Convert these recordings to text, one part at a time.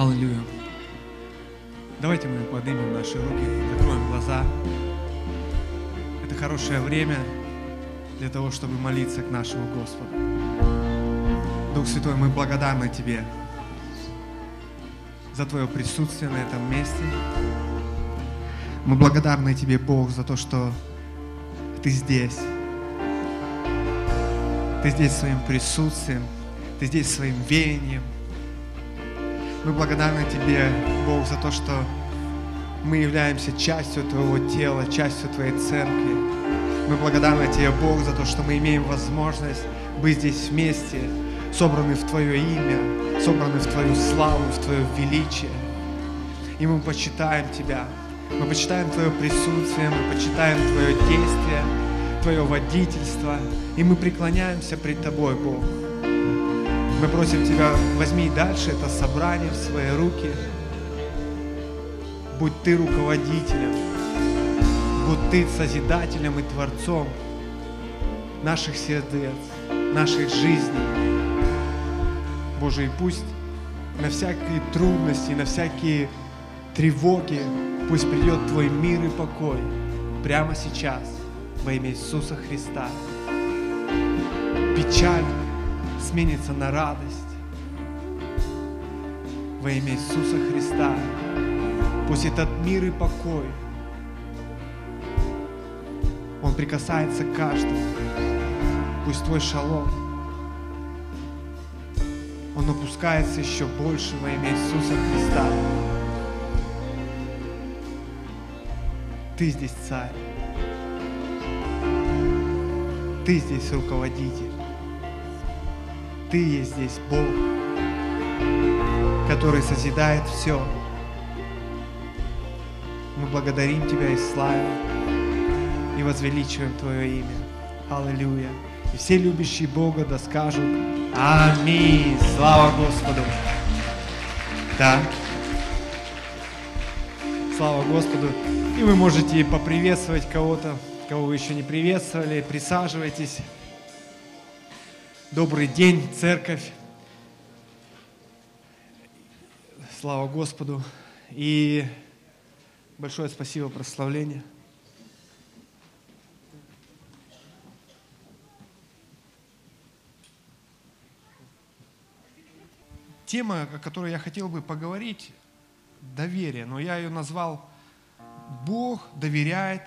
Аллилуйя. Давайте мы поднимем наши руки, закроем глаза. Это хорошее время для того, чтобы молиться к нашему Господу. Дух Святой, мы благодарны Тебе за Твое присутствие на этом месте. Мы благодарны Тебе, Бог, за то, что Ты здесь. Ты здесь своим присутствием, Ты здесь своим веянием. Мы благодарны Тебе, Бог, за то, что мы являемся частью Твоего тела, частью Твоей церкви. Мы благодарны Тебе, Бог, за то, что мы имеем возможность быть здесь вместе, собраны в Твое имя, собраны в Твою славу, в Твое величие. И мы почитаем Тебя. Мы почитаем Твое присутствие, мы почитаем Твое действие, Твое водительство. И мы преклоняемся пред Тобой, Бог. Мы просим Тебя, возьми дальше это собрание в свои руки. Будь Ты руководителем, будь Ты созидателем и творцом наших сердец, наших жизней. Боже, и пусть на всякие трудности, на всякие тревоги, пусть придет Твой мир и покой прямо сейчас во имя Иисуса Христа. Печаль сменится на радость во имя Иисуса Христа. Пусть этот мир и покой, он прикасается к каждому. Пусть Твой шалом, он опускается еще больше во имя Иисуса Христа. Ты здесь царь. Ты здесь руководитель. Ты есть здесь Бог, который созидает все. Мы благодарим Тебя и славим, и возвеличиваем Твое имя. Аллилуйя. И все любящие Бога да скажут Аминь. Слава Господу. Да. Слава Господу. И вы можете поприветствовать кого-то, кого вы еще не приветствовали. Присаживайтесь. Добрый день, церковь. Слава Господу. И большое спасибо, прославление. Тема, о которой я хотел бы поговорить, доверие, но я ее назвал «Бог доверяет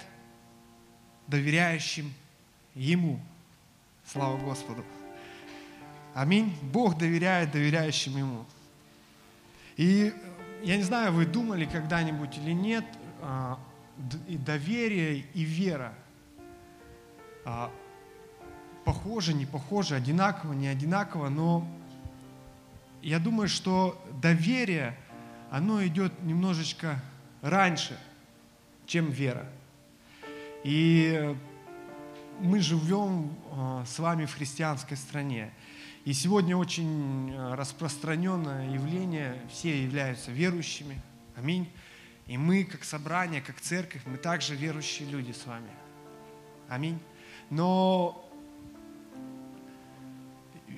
доверяющим Ему». Слава Господу. Аминь. Бог доверяет доверяющим Ему. И я не знаю, вы думали когда-нибудь или нет, а, и доверие, и вера а, похоже, не похоже, одинаково, не одинаково, но я думаю, что доверие, оно идет немножечко раньше, чем вера. И мы живем а, с вами в христианской стране. И сегодня очень э, распространенное явление, все являются верующими. Аминь. И мы, как собрание, как церковь, мы также верующие люди с вами. Аминь. Но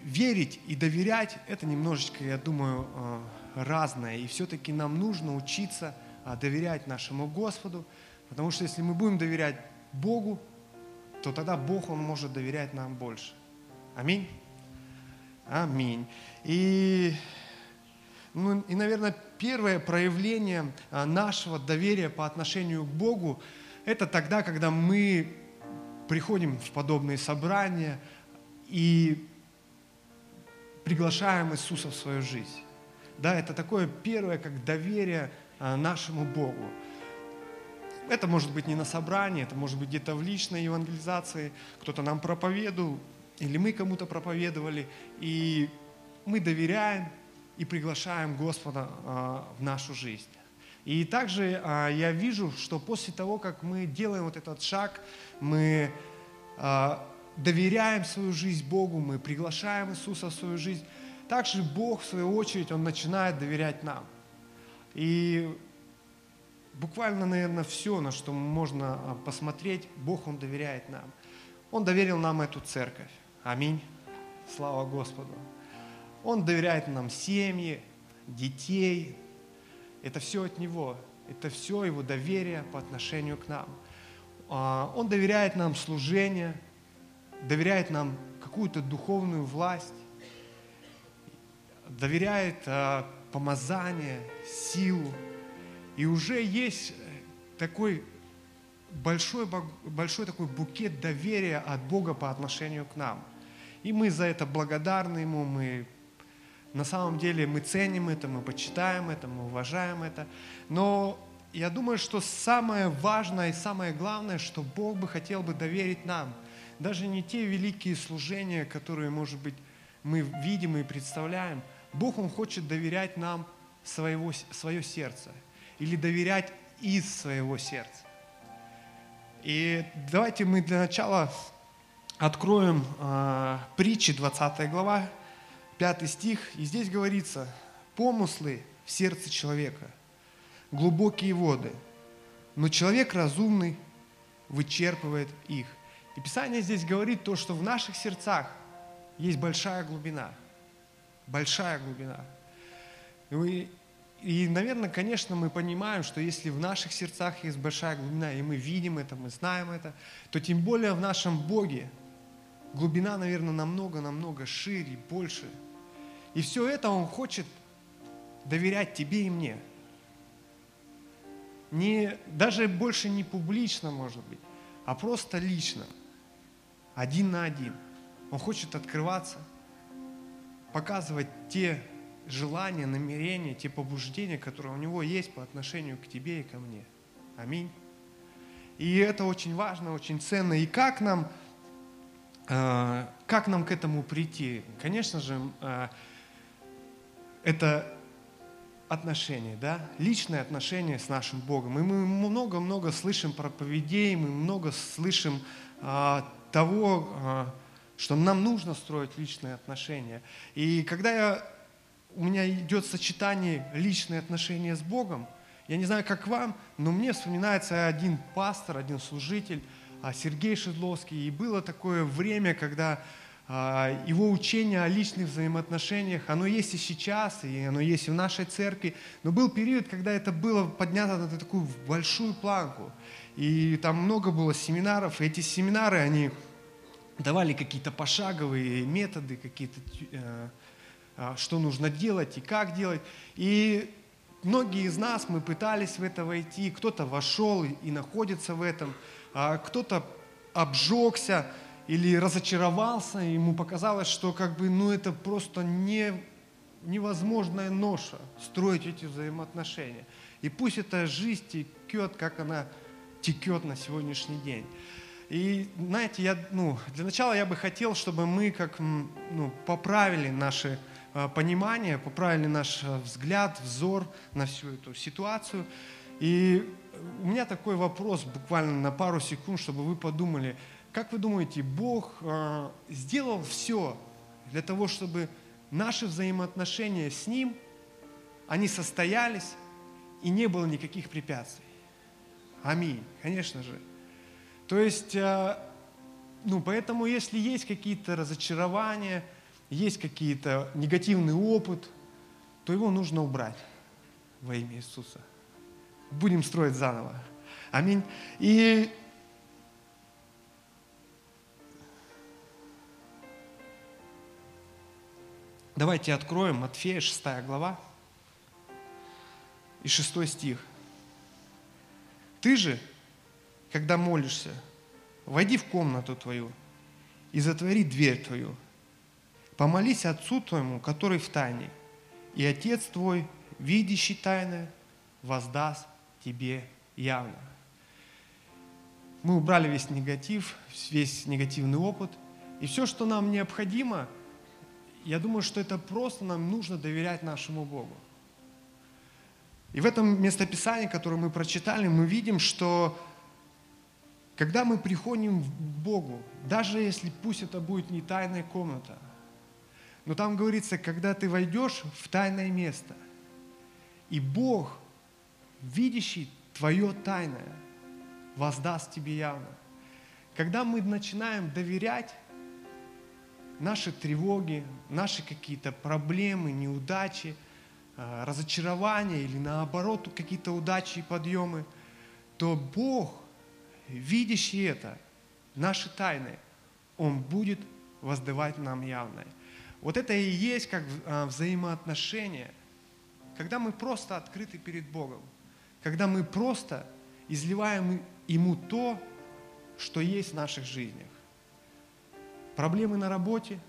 верить и доверять, это немножечко, я думаю, э, разное. И все-таки нам нужно учиться э, доверять нашему Господу, потому что если мы будем доверять Богу, то тогда Бог, Он может доверять нам больше. Аминь. Аминь. И, ну, и, наверное, первое проявление а, нашего доверия по отношению к Богу, это тогда, когда мы приходим в подобные собрания и приглашаем Иисуса в свою жизнь. Да, это такое первое, как доверие а, нашему Богу. Это может быть не на собрании, это может быть где-то в личной евангелизации, кто-то нам проповедовал, или мы кому-то проповедовали, и мы доверяем и приглашаем Господа а, в нашу жизнь. И также а, я вижу, что после того, как мы делаем вот этот шаг, мы а, доверяем свою жизнь Богу, мы приглашаем Иисуса в свою жизнь, также Бог, в свою очередь, Он начинает доверять нам. И буквально, наверное, все, на что можно посмотреть, Бог, Он доверяет нам. Он доверил нам эту церковь. Аминь. Слава Господу. Он доверяет нам семьи, детей, Это все от Него. Это все Его доверие по отношению к нам. А, Он доверяет нам служение, доверяет нам какую-то духовную власть, доверяет а, помазание, силу. И уже есть такой большой, большой такой букет доверия от Бога по отношению к нам. И мы за это благодарны Ему, мы на самом деле мы ценим это, мы почитаем это, мы уважаем это. Но я думаю, что самое важное и самое главное, что Бог бы хотел бы доверить нам, даже не те великие служения, которые, может быть, мы видим и представляем. Бог, Он хочет доверять нам своего, свое сердце или доверять из своего сердца. И давайте мы для начала откроем э, притчи, 20 глава, 5 стих. И здесь говорится, помыслы в сердце человека, глубокие воды, но человек разумный вычерпывает их. И Писание здесь говорит то, что в наших сердцах есть большая глубина. Большая глубина. И и, наверное, конечно, мы понимаем, что если в наших сердцах есть большая глубина, и мы видим это, мы знаем это, то тем более в нашем Боге глубина, наверное, намного-намного шире, больше. И все это Он хочет доверять тебе и мне. Не, даже больше не публично, может быть, а просто лично, один на один. Он хочет открываться, показывать те желания, намерения, те побуждения, которые у него есть по отношению к тебе и ко мне. Аминь. И это очень важно, очень ценно. И как нам, как нам к этому прийти? Конечно же, э, это отношения, да, личные отношения с нашим Богом. И мы много-много слышим проповедей, мы много слышим э, того, что нам нужно строить личные отношения. И когда я у меня идет сочетание личные отношения с Богом. Я не знаю, как вам, но мне вспоминается один пастор, один служитель, а, Сергей Шедловский. И было такое время, когда а, его учение о личных взаимоотношениях, оно есть и сейчас, и оно есть и в нашей церкви. Но был период, когда это было поднято на такую большую планку. И там много было семинаров, и эти семинары, они давали какие-то пошаговые методы, какие-то э, а, что нужно делать и как делать. И многие из нас, мы пытались в это войти, кто-то вошел и находится в этом, а кто-то обжегся или разочаровался, и ему показалось, что как бы, ну, это просто не, невозможная ноша строить эти взаимоотношения. И пусть эта жизнь текет, как она текет на сегодняшний день. И, знаете, я, ну, для начала я бы хотел, чтобы мы как, ну, поправили наши Э, понимание, поправили наш э, взгляд, взор на всю эту ситуацию. И у меня такой вопрос буквально на пару секунд, чтобы вы подумали, как вы думаете, Бог э, сделал все для того, чтобы наши взаимоотношения с Ним, они состоялись и не было никаких препятствий? Аминь, конечно же. То есть, ну, поэтому, если есть какие-то разочарования – есть какие-то негативный опыт, то его нужно убрать во имя Иисуса. Будем строить заново. Аминь. И давайте откроем Матфея 6 глава и 6 стих. Ты же, когда молишься, войди в комнату твою и затвори дверь твою, Помолись Отцу твоему, который в тайне, и Отец твой, видящий тайное, воздаст тебе явно. Мы убрали весь негатив, весь негативный опыт. И все, что нам необходимо, я думаю, что это просто нам нужно доверять нашему Богу. И в этом местописании, которое мы прочитали, мы видим, что когда мы приходим к Богу, даже если пусть это будет не тайная комната, но там говорится, когда ты войдешь в тайное место, и Бог, видящий твое тайное, воздаст тебе явно. Когда мы начинаем доверять наши тревоги, наши какие-то проблемы, неудачи, а, разочарования или наоборот какие-то удачи и подъемы, то Бог, видящий это, наши тайны, Он будет воздавать нам явное. Вот это и есть как а, взаимоотношения, когда мы просто открыты перед Богом, когда мы просто изливаем Ему то, что есть в наших жизнях. Проблемы на работе,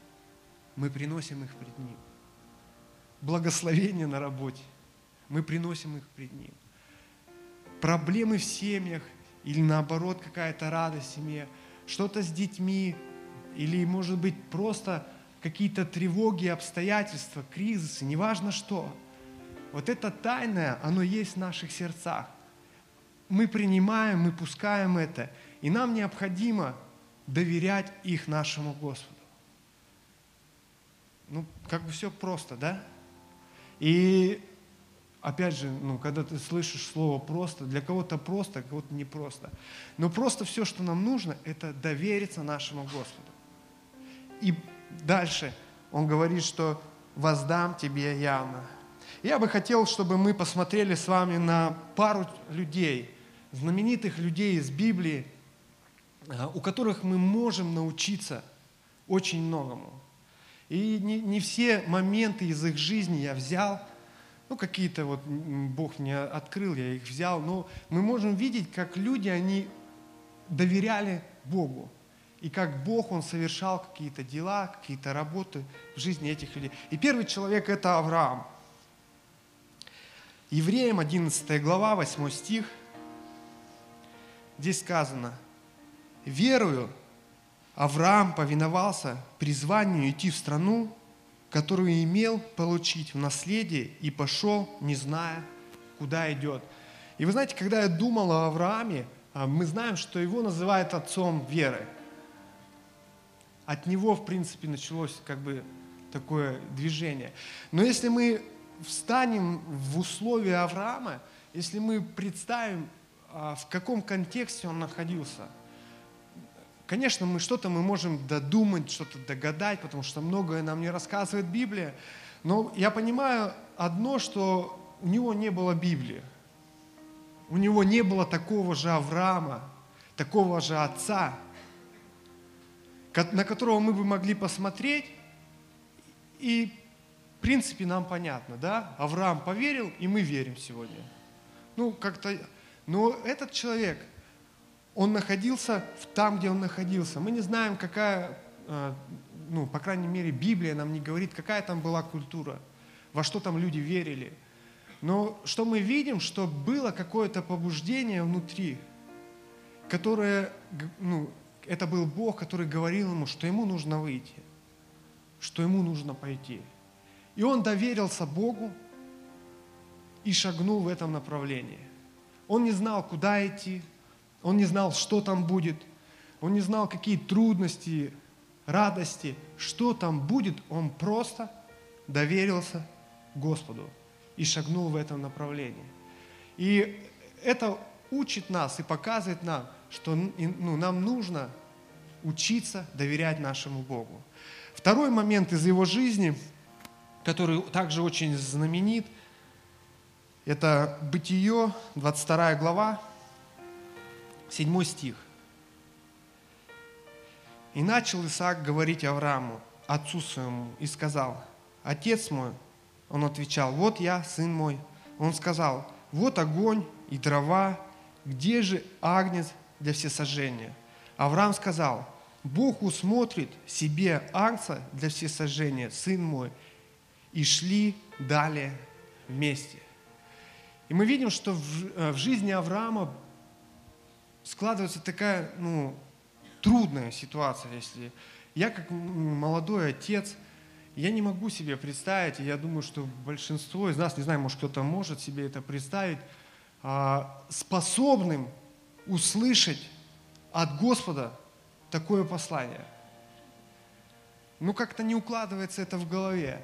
мы приносим их пред Ним. Благословения на работе, мы приносим их пред Ним. Проблемы в семьях или наоборот какая-то радость в семье, что-то с детьми, или может быть просто какие-то тревоги, обстоятельства, кризисы, неважно что. Вот это тайное, оно есть в наших сердцах. Мы принимаем, мы пускаем это, и нам необходимо доверять их нашему Господу. Ну, как бы все просто, да? И опять же, ну, когда ты слышишь слово просто, для кого-то просто, кого-то непросто. Но просто все, что нам нужно, это довериться нашему Господу. И дальше он говорит, что воздам тебе явно. Я бы хотел, чтобы мы посмотрели с вами на пару людей, знаменитых людей из Библии, а, у которых мы можем научиться очень многому. И не, не все моменты из их жизни я взял, ну какие-то вот Бог мне открыл, я их взял, но мы можем видеть, как люди, они доверяли Богу. И как Бог, Он совершал какие-то дела, какие-то работы в жизни этих людей. И первый человек – это Авраам. Евреям 11 глава, 8 стих. Здесь сказано – верою Авраам повиновался призванию идти в страну, которую имел получить в наследие, и пошел, не зная, куда идет. И вы знаете, когда я думал о Аврааме, а, мы знаем, что его называют отцом веры. От него, в принципе, началось как бы такое движение. Но если мы встанем в условия Авраама, если мы представим, а, в каком контексте он находился – Конечно, мы что-то мы можем додумать, что-то догадать, потому что многое нам не рассказывает Библия. Но я понимаю одно, что у него не было Библии. У него не было такого же Авраама, такого же отца, на которого мы бы могли посмотреть, и в принципе нам понятно, да? Авраам поверил, и мы верим сегодня. Ну, как-то... Но этот человек – он находился там, где он находился. Мы не знаем, какая, э, ну, по крайней мере, Библия нам не говорит, какая там была культура, во что там люди верили. Но что мы видим, что было какое-то побуждение внутри, которое, ну, это был Бог, который говорил ему, что ему нужно выйти, что ему нужно пойти. И он доверился Богу и шагнул в этом направлении. Он не знал, куда идти, он не знал, что там будет. Он не знал, какие трудности, радости, что там будет. Он просто доверился Господу и шагнул в этом направлении. И это учит нас и показывает нам, что ну, нам нужно учиться доверять нашему Богу. Второй момент из его жизни, который также очень знаменит, это Бытие, 22 глава, Седьмой стих. «И начал Исаак говорить Аврааму, отцу своему, и сказал, «Отец мой». Он отвечал, «Вот я, сын мой». Он сказал, «Вот огонь и дрова, где же агнец для всесожжения?» Авраам сказал, «Бог усмотрит себе агнца для всесожжения, сын мой». И шли далее вместе. И мы видим, что в, э, в жизни Авраама складывается такая, ну, трудная ситуация, если я как молодой отец, я не могу себе представить, и я думаю, что большинство из нас, не знаю, может кто-то может себе это представить, а, способным услышать от Господа такое послание. Ну, как-то не укладывается это в голове.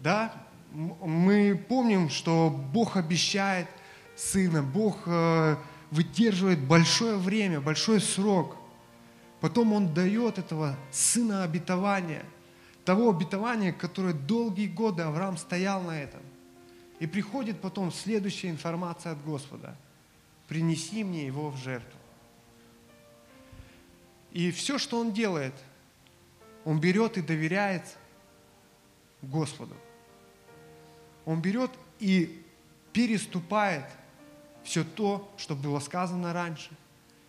Да? Мы помним, что Бог обещает Сына, Бог э, выдерживает большое время, большой срок. Потом Он дает этого сына обетования, того обетования, которое долгие годы Авраам стоял на этом. И приходит потом следующая информация от Господа. Принеси мне его в жертву. И все, что он делает, он берет и доверяет Господу. Он берет и переступает все то, что было сказано раньше,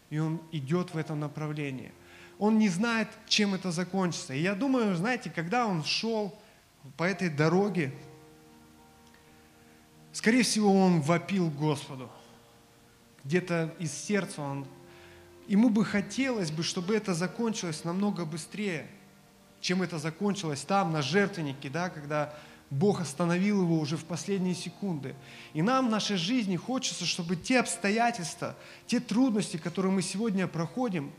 и он идет в этом направлении. Он не знает, чем это закончится. И я думаю, знаете, когда он шел по этой дороге, скорее всего, он вопил Господу. Где-то из сердца он... Ему бы хотелось бы, чтобы это закончилось намного быстрее, чем это закончилось там, на жертвеннике, да, когда Бог остановил его уже в последние секунды. И нам в нашей жизни хочется, чтобы те обстоятельства, те трудности, которые мы сегодня проходим,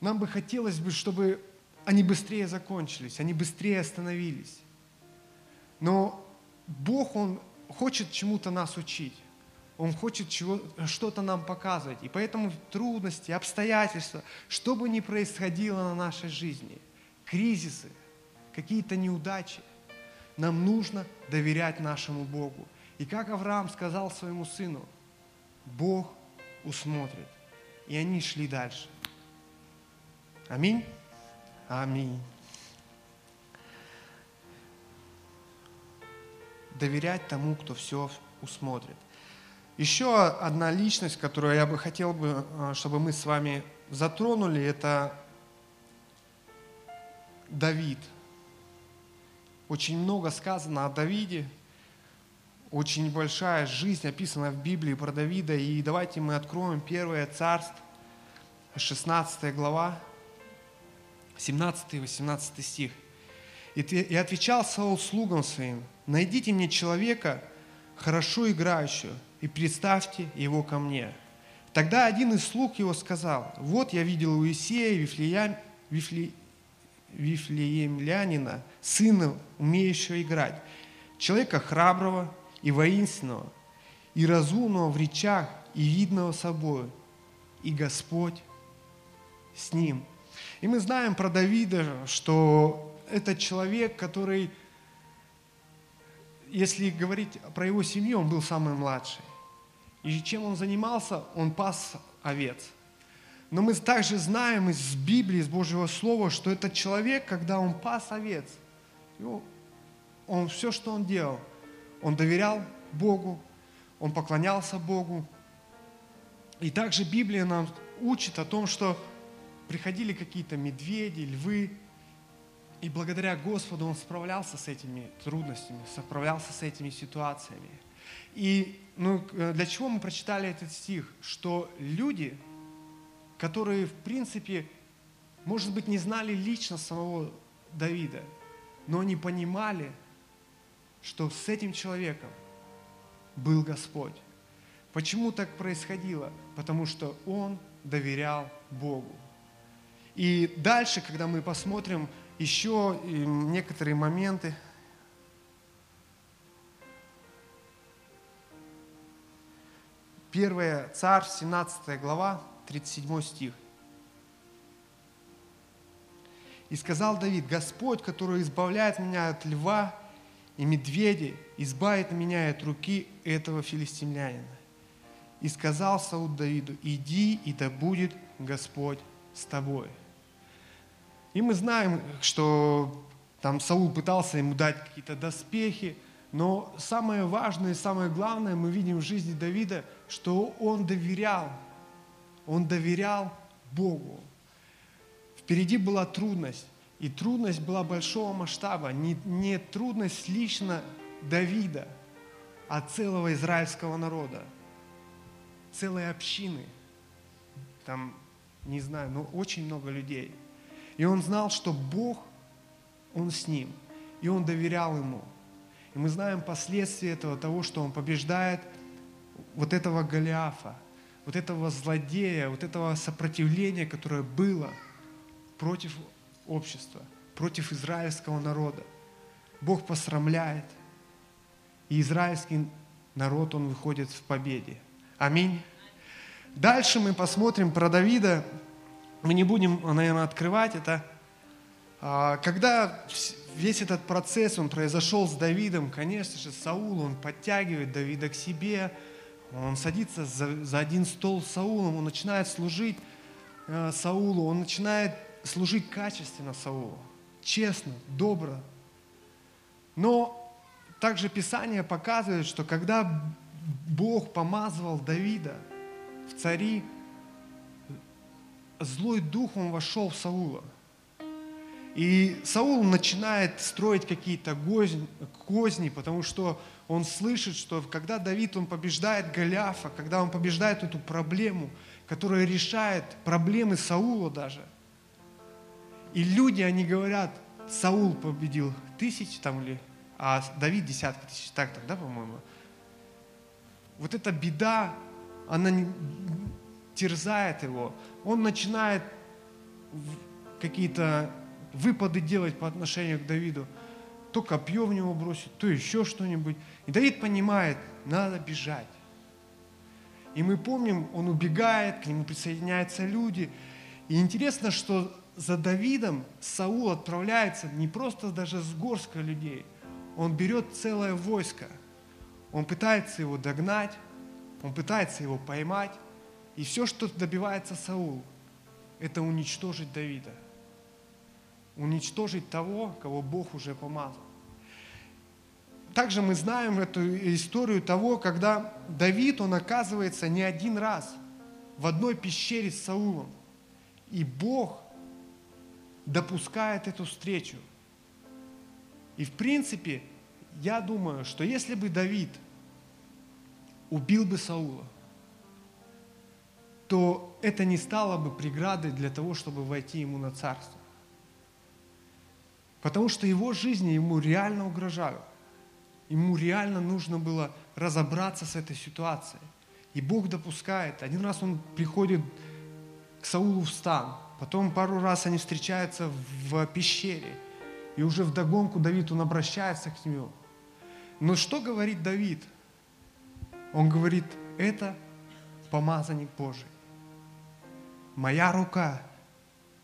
нам бы хотелось бы, чтобы они быстрее закончились, они быстрее остановились. Но Бог, Он хочет чему-то нас учить. Он хочет чего, что-то нам показывать. И поэтому трудности, обстоятельства, что бы ни происходило на нашей жизни, кризисы, какие-то неудачи, нам нужно доверять нашему Богу. И как Авраам сказал своему сыну, Бог усмотрит. И они шли дальше. Аминь. Аминь. Доверять тому, кто все усмотрит. Еще одна личность, которую я бы хотел, бы, э, чтобы мы с вами затронули, это Давид – очень много сказано о Давиде, очень большая жизнь описана в Библии про Давида. И давайте мы откроем Первое Царство, 16 глава, 17-18 стих. И отвечал Саул слугам своим, найдите мне человека, хорошо играющего, и представьте его ко мне. Тогда один из слуг его сказал, вот я видел у Исея, Вифлея, Вифле, Вифлеемлянина, сына, умеющего играть, человека храброго и воинственного, и разумного в речах, и видного собою, и Господь с ним. И мы знаем про Давида, что это человек, который, если говорить про его семью, он был самый младший. И чем он занимался? Он пас овец – но мы также знаем из Библии, из Божьего Слова, что этот человек, когда он пас овец, он все, что он делал, он доверял Богу, он поклонялся Богу. И также Библия нам учит о том, что приходили какие-то медведи, львы, и благодаря Господу он справлялся с этими трудностями, справлялся с этими ситуациями. И ну, для чего мы прочитали этот стих? Что люди, которые, в принципе, может быть, не знали лично самого Давида, но они понимали, что с этим человеком был Господь. Почему так происходило? Потому что он доверял Богу. И дальше, когда мы посмотрим еще некоторые моменты, Первая Царь, 17 глава, 37 стих. И сказал Давид, Господь, который избавляет меня от льва и медведя, избавит меня от руки этого филистимлянина. И сказал Саул Давиду, иди, и да будет Господь с тобой. И мы знаем, что там Саул пытался ему дать какие-то доспехи, но самое важное и самое главное мы видим в жизни Давида, что он доверял он доверял Богу. Впереди была трудность, и трудность была большого масштаба, не, не трудность лично Давида, а целого израильского народа, целой общины. Там, не знаю, но очень много людей. И он знал, что Бог, Он с ним, и он доверял Ему. И мы знаем последствия этого, того, что он побеждает вот этого Голиафа – вот этого злодея, вот этого сопротивления, которое было против общества, против израильского народа. Бог посрамляет, и израильский народ, он выходит в победе. Аминь. Дальше мы посмотрим про Давида. Мы не будем, наверное, открывать это. А, когда весь этот процесс, он произошел с Давидом. Конечно же, Саул, он подтягивает Давида к себе, он садится за, за один стол с Саулом, он начинает служить э, Саулу, он начинает служить качественно Саулу, честно, добро. Но также Писание показывает, что когда Бог помазывал Давида в цари, злой дух, он вошел в Саула. И Саул начинает строить какие-то козни, потому что он слышит, что когда Давид, он побеждает Голиафа, когда он побеждает эту проблему, которая решает проблемы Саула даже. И люди, они говорят, Саул победил тысяч там или, а Давид десятки тысяч, так тогда, по-моему. Вот эта беда, она терзает его. Он начинает какие-то выпады делать по отношению к Давиду. То копье в него бросить, то еще что-нибудь. И Давид понимает, надо бежать. И мы помним, он убегает, к нему присоединяются люди. И интересно, что за Давидом Саул отправляется не просто даже с горска людей. Он берет целое войско. Он пытается его догнать, он пытается его поймать. И все, что добивается Саул, это уничтожить Давида уничтожить того, кого Бог уже помазал. Также мы знаем эту историю того, когда Давид, он оказывается не один раз в одной пещере с Саулом. И Бог допускает эту встречу. И в принципе, я думаю, что если бы Давид убил бы Саула, то это не стало бы преградой для того, чтобы войти ему на царство. Потому что его жизни ему реально угрожают. Ему реально нужно было разобраться с этой ситуацией. И Бог допускает. Один раз он приходит к Саулу в стан, потом пару раз они встречаются в пещере. И уже в догонку Давид, он обращается к нему. Но что говорит Давид? Он говорит, это помазанник Божий. Моя рука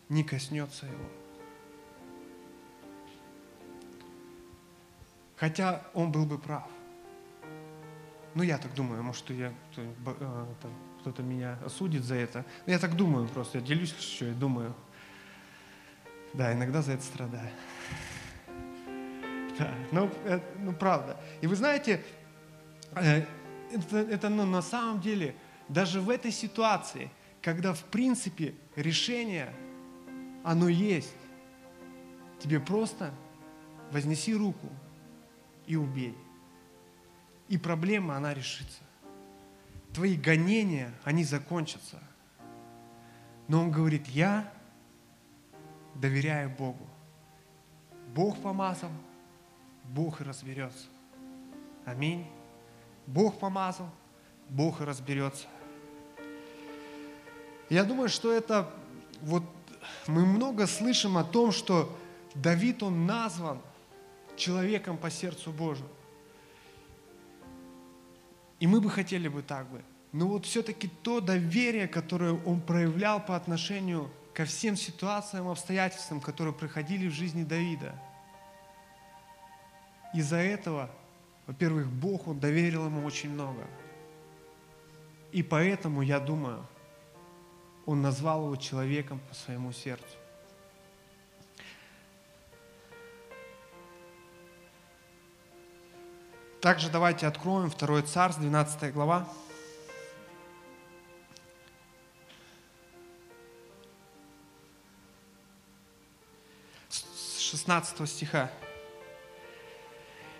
не коснется его. Хотя он был бы прав. Ну, я так думаю, может, я, э, кто-то меня осудит за это. Я так думаю просто, я делюсь, что я думаю. Да, иногда за это страдаю. Да, ну, это, ну правда. И вы знаете, э, это, это ну, на самом деле, даже в этой ситуации, когда в принципе решение, оно есть, тебе просто вознеси руку, и убей. И проблема, она решится. Твои гонения, они закончатся. Но он говорит, я доверяю Богу. Бог помазал, Бог и разберется. Аминь. Бог помазал, Бог и разберется. Я думаю, что это вот мы много слышим о том, что Давид, он назван человеком по сердцу Божьему. И мы бы хотели бы так бы. Но вот все-таки то доверие, которое он проявлял по отношению ко всем ситуациям, обстоятельствам, которые проходили в жизни Давида. Из-за этого, во-первых, Бог, Он доверил ему очень много. И поэтому, я думаю, Он назвал его человеком по своему сердцу. Также давайте откроем 2 Царств, 12 глава. С 16 стиха.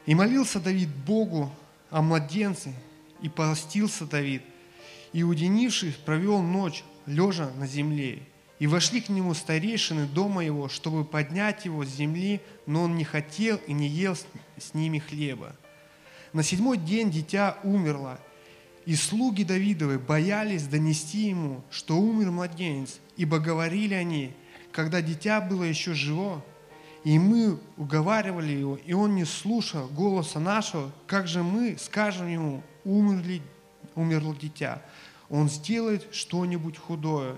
«И молился Давид Богу о младенце, и постился Давид, и, уединившись, провел ночь, лежа на земле. И вошли к нему старейшины дома его, чтобы поднять его с земли, но он не хотел и не ел с ними хлеба. На седьмой день дитя умерло, и слуги Давидовы боялись донести ему, что умер младенец, ибо говорили они, когда дитя было еще живо, и мы уговаривали его, и он не слушал голоса нашего, как же мы скажем ему, умерли, умерло дитя, он сделает что-нибудь худое.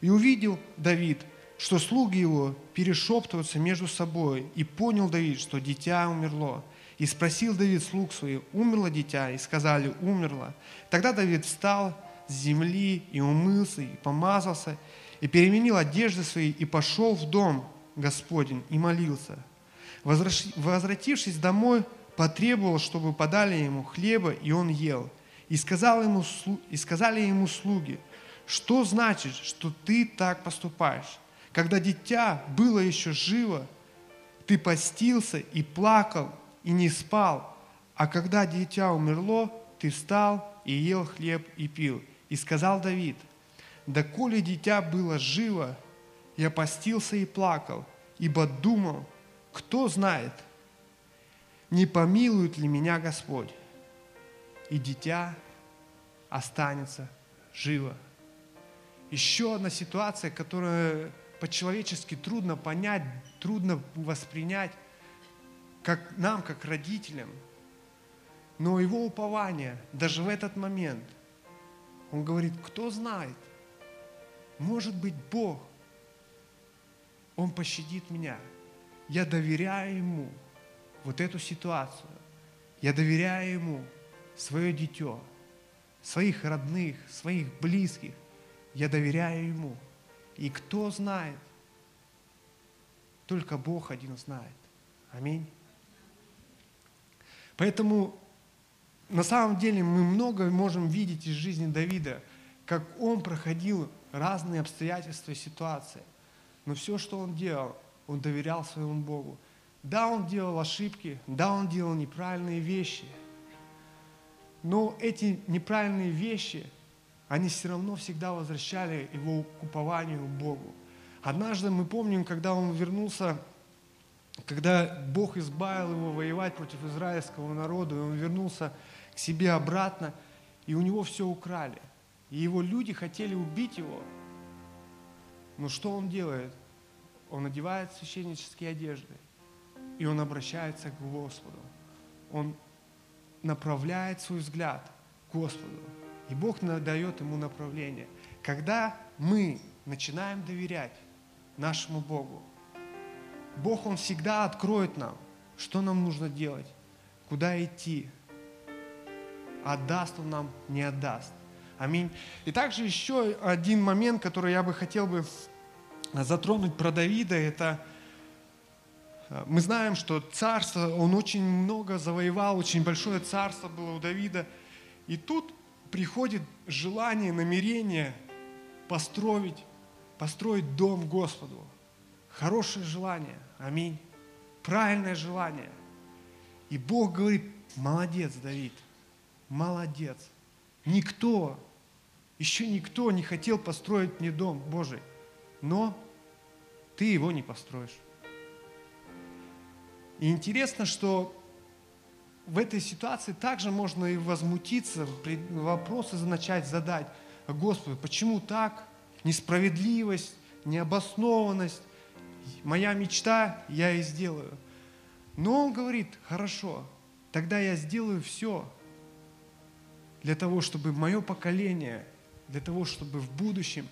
И увидел Давид, что слуги его перешептываются между собой, и понял Давид, что дитя умерло. И спросил Давид слуг своих, умерло дитя? И сказали, умерло. Тогда Давид встал с земли и умылся, и помазался, и переменил одежды свои, и пошел в дом Господень, и молился. Возвратившись домой, потребовал, чтобы подали ему хлеба, и он ел. И, сказал ему, и сказали ему слуги, что значит, что ты так поступаешь? Когда дитя было еще живо, ты постился и плакал, и не спал, а когда дитя умерло, ты встал и ел хлеб и пил. И сказал Давид, да коли дитя было живо, я постился и плакал, ибо думал, кто знает, не помилует ли меня Господь, и дитя останется живо. Еще одна ситуация, которая по-человечески трудно понять, трудно воспринять, как нам, как родителям. Но его упование, даже в этот момент, он говорит, кто знает, может быть Бог, Он пощадит меня. Я доверяю Ему вот эту ситуацию. Я доверяю Ему свое дитё, своих родных, своих близких. Я доверяю Ему. И кто знает? Только Бог один знает. Аминь. Поэтому на самом деле мы много можем видеть из жизни Давида, как он проходил разные обстоятельства и ситуации. Но все, что он делал, он доверял своему Богу. Да, он делал ошибки, да, он делал неправильные вещи. Но эти неправильные вещи, они все равно всегда возвращали его к упованию Богу. Однажды мы помним, когда он вернулся когда Бог избавил его воевать против израильского народа, и он вернулся к себе обратно, и у него все украли. И его люди хотели убить его. Но что он делает? Он одевает священнические одежды, и он обращается к Господу. Он направляет свой взгляд к Господу. И Бог дает ему направление. Когда мы начинаем доверять нашему Богу, Бог, Он всегда откроет нам, что нам нужно делать, куда идти. Отдаст Он нам, не отдаст. Аминь. И также еще один момент, который я бы хотел бы затронуть про Давида, это э, мы знаем, что царство, он очень много завоевал, очень большое царство было у Давида. И тут приходит желание, намерение построить, построить дом Господу. Хорошее желание. Аминь. Правильное желание. И Бог говорит, молодец, Давид, молодец. Никто, еще никто не хотел построить мне дом Божий, но ты его не построишь. И интересно, что в этой ситуации также можно и возмутиться, вопросы начать задать. Господи, почему так? Несправедливость, необоснованность, моя мечта, я и сделаю. Но он говорит, хорошо, тогда я сделаю все для того, чтобы мое поколение, для того, чтобы в будущем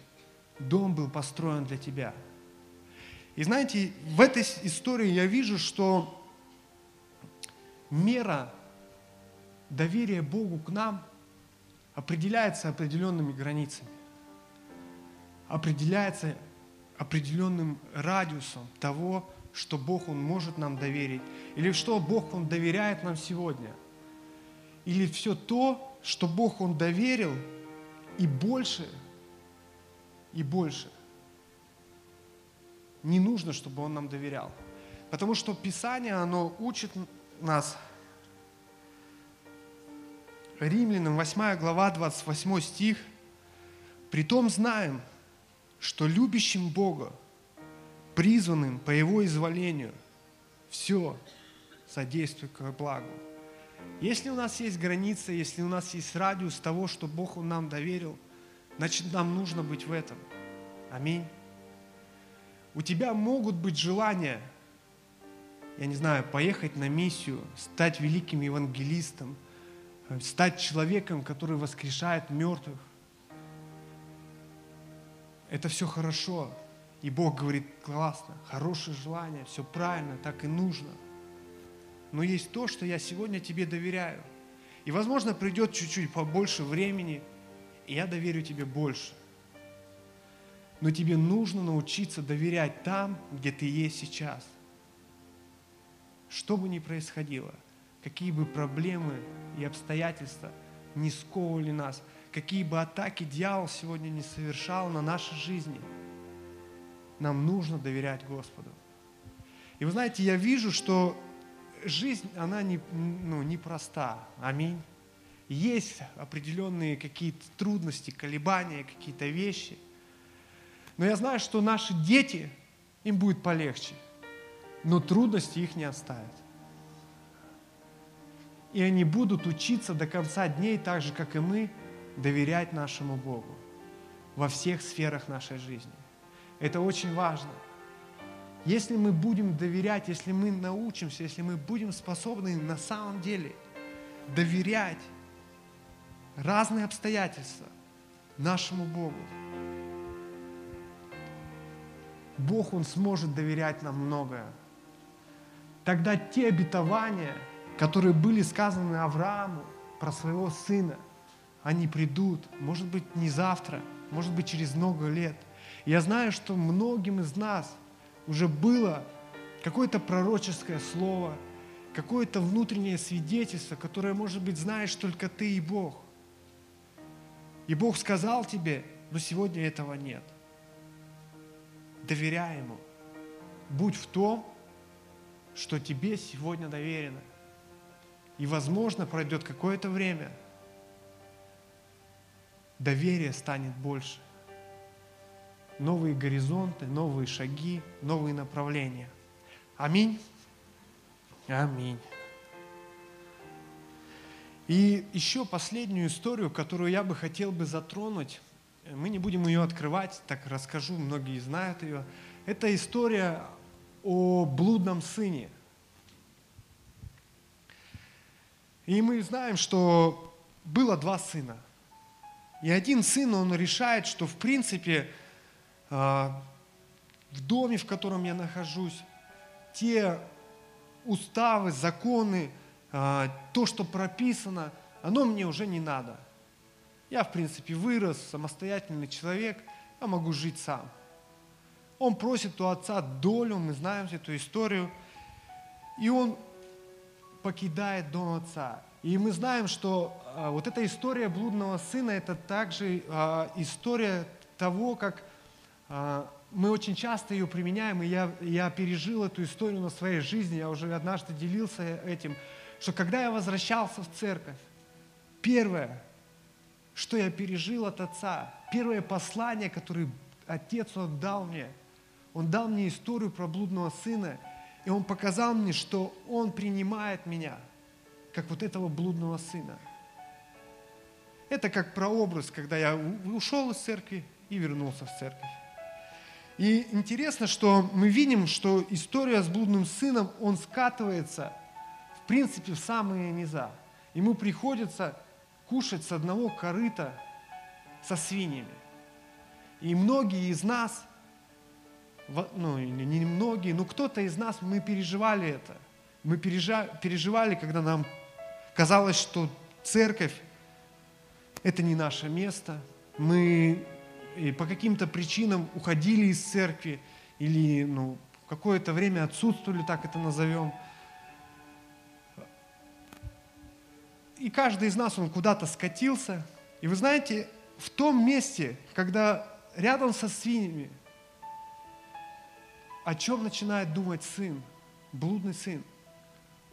дом был построен для тебя. И знаете, в этой истории я вижу, что мера доверия Богу к нам определяется определенными границами, определяется определенным радиусом того, что Бог, Он может нам доверить, или что Бог, Он доверяет нам сегодня, или все то, что Бог, Он доверил, и больше, и больше. Не нужно, чтобы Он нам доверял. Потому что Писание, оно учит нас, Римлянам 8 глава, 28 стих, «Притом знаем, что любящим Бога, призванным по Его изволению, все содействует к благу. Если у нас есть граница, если у нас есть радиус того, что Бог нам доверил, значит, нам нужно быть в этом. Аминь. У тебя могут быть желания, я не знаю, поехать на миссию, стать великим евангелистом, стать человеком, который воскрешает мертвых, это все хорошо. И Бог говорит, классно, хорошее желание, все правильно, так и нужно. Но есть то, что я сегодня тебе доверяю. И, возможно, придет чуть-чуть побольше времени, и я доверю тебе больше. Но тебе нужно научиться доверять там, где ты есть сейчас. Что бы ни происходило, какие бы проблемы и обстоятельства не сковывали нас, какие бы атаки дьявол сегодня не совершал на нашей жизни, нам нужно доверять Господу. И вы знаете, я вижу, что жизнь, она не, ну, непроста. Аминь. Есть определенные какие-то трудности, колебания, какие-то вещи. Но я знаю, что наши дети, им будет полегче. Но трудности их не оставят. И они будут учиться до конца дней, так же, как и мы, доверять нашему Богу во всех сферах нашей жизни. Это очень важно – если мы будем доверять, если мы научимся, если мы будем способны на самом деле доверять разные обстоятельства нашему Богу, Бог, Он сможет доверять нам многое. Тогда те обетования, которые были сказаны Аврааму про своего сына, они придут, может быть, не завтра, может быть, через много лет. Я знаю, что многим из нас – уже было какое-то пророческое слово, какое-то внутреннее свидетельство, которое, может быть, знаешь только ты и Бог. И Бог сказал тебе, но сегодня этого нет. Доверяй Ему. Будь в том, что тебе сегодня доверено. И, возможно, пройдет какое-то время, доверие станет больше – новые горизонты, новые шаги, новые направления. Аминь. Аминь. И еще последнюю историю, которую я бы хотел бы затронуть, мы не будем ее открывать, так расскажу, многие знают ее. Это история о блудном сыне. И мы знаем, что было два сына. И один сын, он решает, что в принципе а, в доме, в котором я нахожусь, те уставы, законы, а, то, что прописано, оно мне уже не надо. Я, в принципе, вырос, самостоятельный человек, я могу жить сам. Он просит у отца долю, мы знаем эту историю, и он покидает дом отца. И мы знаем, что вот эта история блудного сына, это также история того, как а, мы очень часто ее применяем, и я, я пережил эту историю на своей жизни, я уже однажды делился этим, что когда я возвращался в церковь, первое, что я пережил от Отца, первое послание, которое Отец Он дал мне, Он дал мне историю про блудного сына, и Он показал мне, что Он принимает меня, как вот этого блудного сына. Это как прообраз, когда я ушел из церкви и вернулся в церковь. И интересно, что мы видим, что история с блудным сыном, он скатывается, в принципе, в самые низа. Ему приходится кушать с одного корыта со свиньями. И многие из нас, ну не многие, но кто-то из нас, мы переживали это. Мы переживали, когда нам казалось, что церковь – это не наше место. Мы и по каким-то причинам уходили из церкви или ну, какое-то время отсутствовали, так это назовем. И каждый из нас, он куда-то скатился. И вы знаете, в том месте, когда рядом со свиньями, о чем начинает думать сын, блудный сын?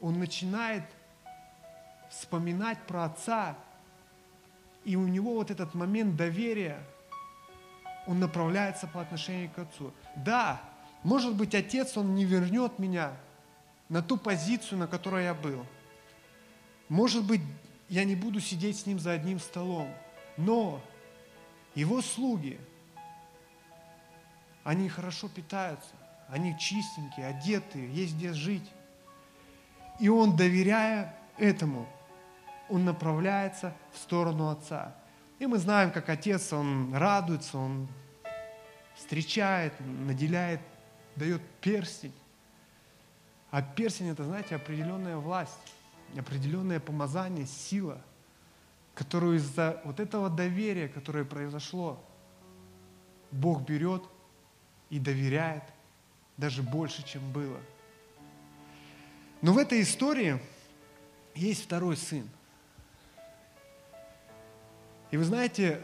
Он начинает вспоминать про отца, и у него вот этот момент доверия – он направляется по отношению к Отцу. Да, может быть, Отец, Он не вернет меня на ту позицию, на которой я был. Может быть, я не буду сидеть с Ним за одним столом. Но Его слуги, они хорошо питаются, они чистенькие, одетые, есть где жить. И он, доверяя этому, он направляется в сторону Отца. И мы знаем, как Отец, Он радуется, Он встречает, наделяет, дает перстень. А перстень это, знаете, определенная власть, определенное помазание, сила, которую из-за вот этого доверия, которое произошло, Бог берет и доверяет даже больше, чем было. Но в этой истории есть второй сын. И вы знаете,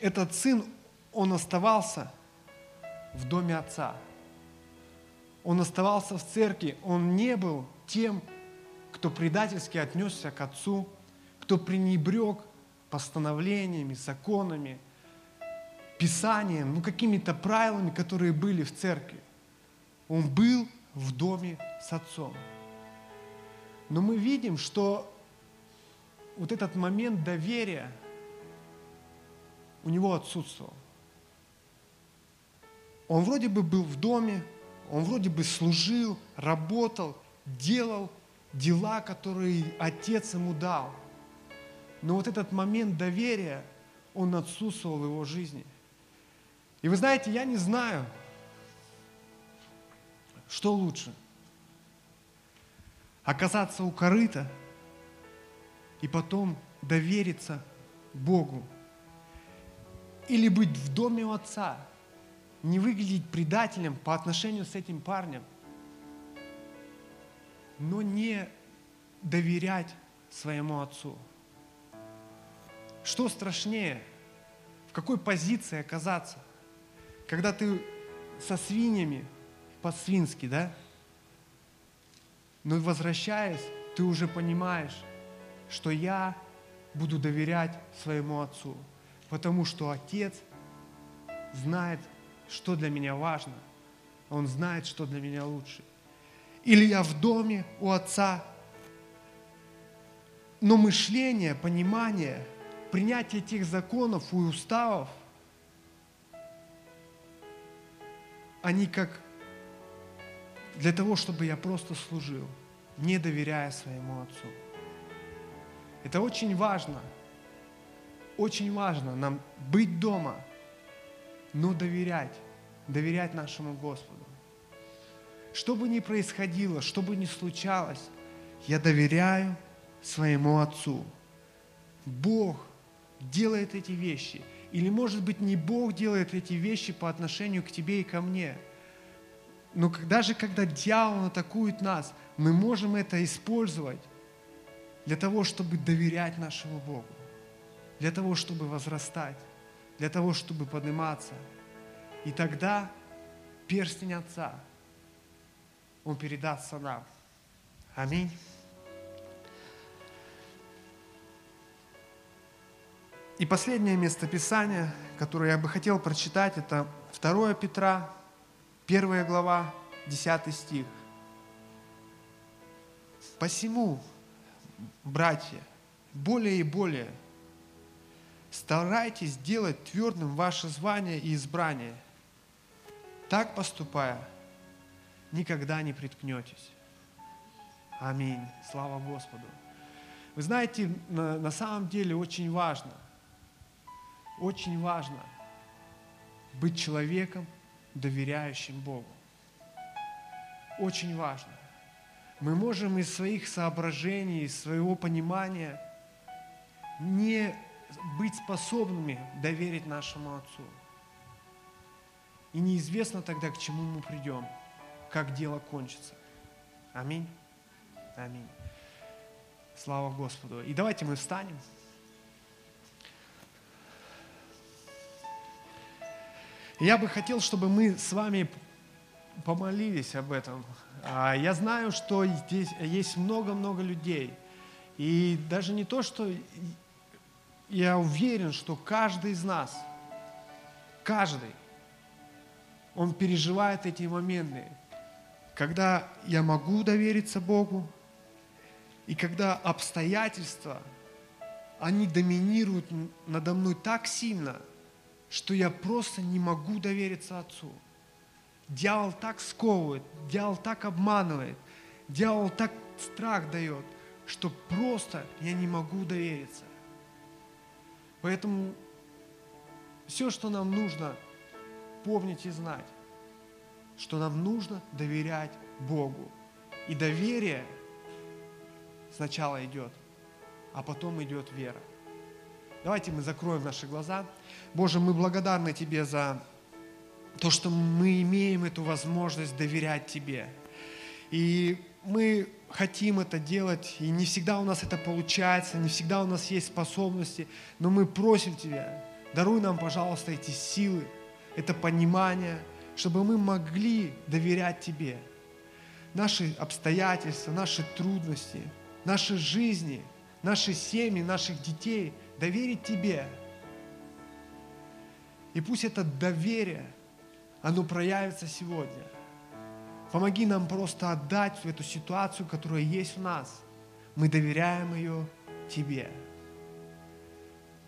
этот сын, он оставался в доме отца. Он оставался в церкви. Он не был тем, кто предательски отнесся к отцу, кто пренебрег постановлениями, законами, писанием, ну какими-то правилами, которые были в церкви. Он был в доме с отцом. Но мы видим, что вот этот момент доверия у него отсутствовал. Он вроде бы был в доме, он вроде бы служил, работал, делал дела, которые отец ему дал. Но вот этот момент доверия, он отсутствовал в его жизни. И вы знаете, я не знаю, что лучше. Оказаться у корыта и потом довериться Богу. Или быть в доме у отца, не выглядеть предателем по отношению с этим парнем, но не доверять своему отцу. Что страшнее, в какой позиции оказаться, когда ты со свиньями по-свински, да? Но возвращаясь, ты уже понимаешь, что я буду доверять своему отцу, потому что отец знает, что для меня важно, он знает, что для меня лучше. Или я в доме у отца, но мышление, понимание, принятие тех законов и уставов, они как для того, чтобы я просто служил, не доверяя своему Отцу. Это очень важно. Очень важно нам быть дома, но доверять, доверять нашему Господу. Что бы ни происходило, что бы ни случалось, я доверяю своему Отцу. Бог делает эти вещи. Или, может быть, не Бог делает эти вещи по отношению к тебе и ко мне – но даже когда дьявол атакует нас, мы можем это использовать для того, чтобы доверять нашему Богу, для того, чтобы возрастать, для того, чтобы подниматься. И тогда перстень Отца, Он передастся нам. Аминь. И последнее местописание, которое я бы хотел прочитать, это 2 Петра, Первая глава, 10 стих. Посему, братья, более и более старайтесь сделать твердым ваше звание и избрание. Так поступая, никогда не приткнетесь. Аминь. Слава Господу. Вы знаете, на, на самом деле очень важно, очень важно быть человеком, доверяющим Богу. Очень важно. Мы можем из своих соображений, из своего понимания не быть способными доверить нашему Отцу. И неизвестно тогда, к чему мы придем, как дело кончится. Аминь. Аминь. Слава Господу. И давайте мы встанем. Я бы хотел, чтобы мы с вами помолились об этом. А, я знаю, что здесь есть много-много людей. И даже не то, что я уверен, что каждый из нас, каждый, он переживает эти моменты, когда я могу довериться Богу, и когда обстоятельства, они доминируют надо мной так сильно – что я просто не могу довериться Отцу. Дьявол так сковывает, дьявол так обманывает, дьявол так страх дает, что просто я не могу довериться. Поэтому все, что нам нужно, помнить и знать, что нам нужно доверять Богу. И доверие сначала идет, а потом идет вера. Давайте мы закроем наши глаза. Боже, мы благодарны Тебе за то, что мы имеем эту возможность доверять Тебе. И мы хотим это делать, и не всегда у нас это получается, не всегда у нас есть способности, но мы просим Тебя, даруй нам, пожалуйста, эти силы, это понимание, чтобы мы могли доверять Тебе. Наши обстоятельства, наши трудности, наши жизни, наши семьи, наших детей доверить Тебе. И пусть это доверие, оно проявится сегодня – Помоги нам просто отдать эту ситуацию, которая есть у нас. Мы доверяем ее Тебе.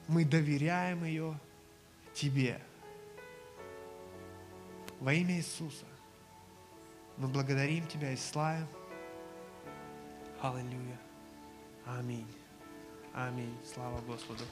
Мы доверяем ее Тебе. Во имя Иисуса мы благодарим Тебя и славим. Аллилуйя. Аминь. Аминь. Слава Господу.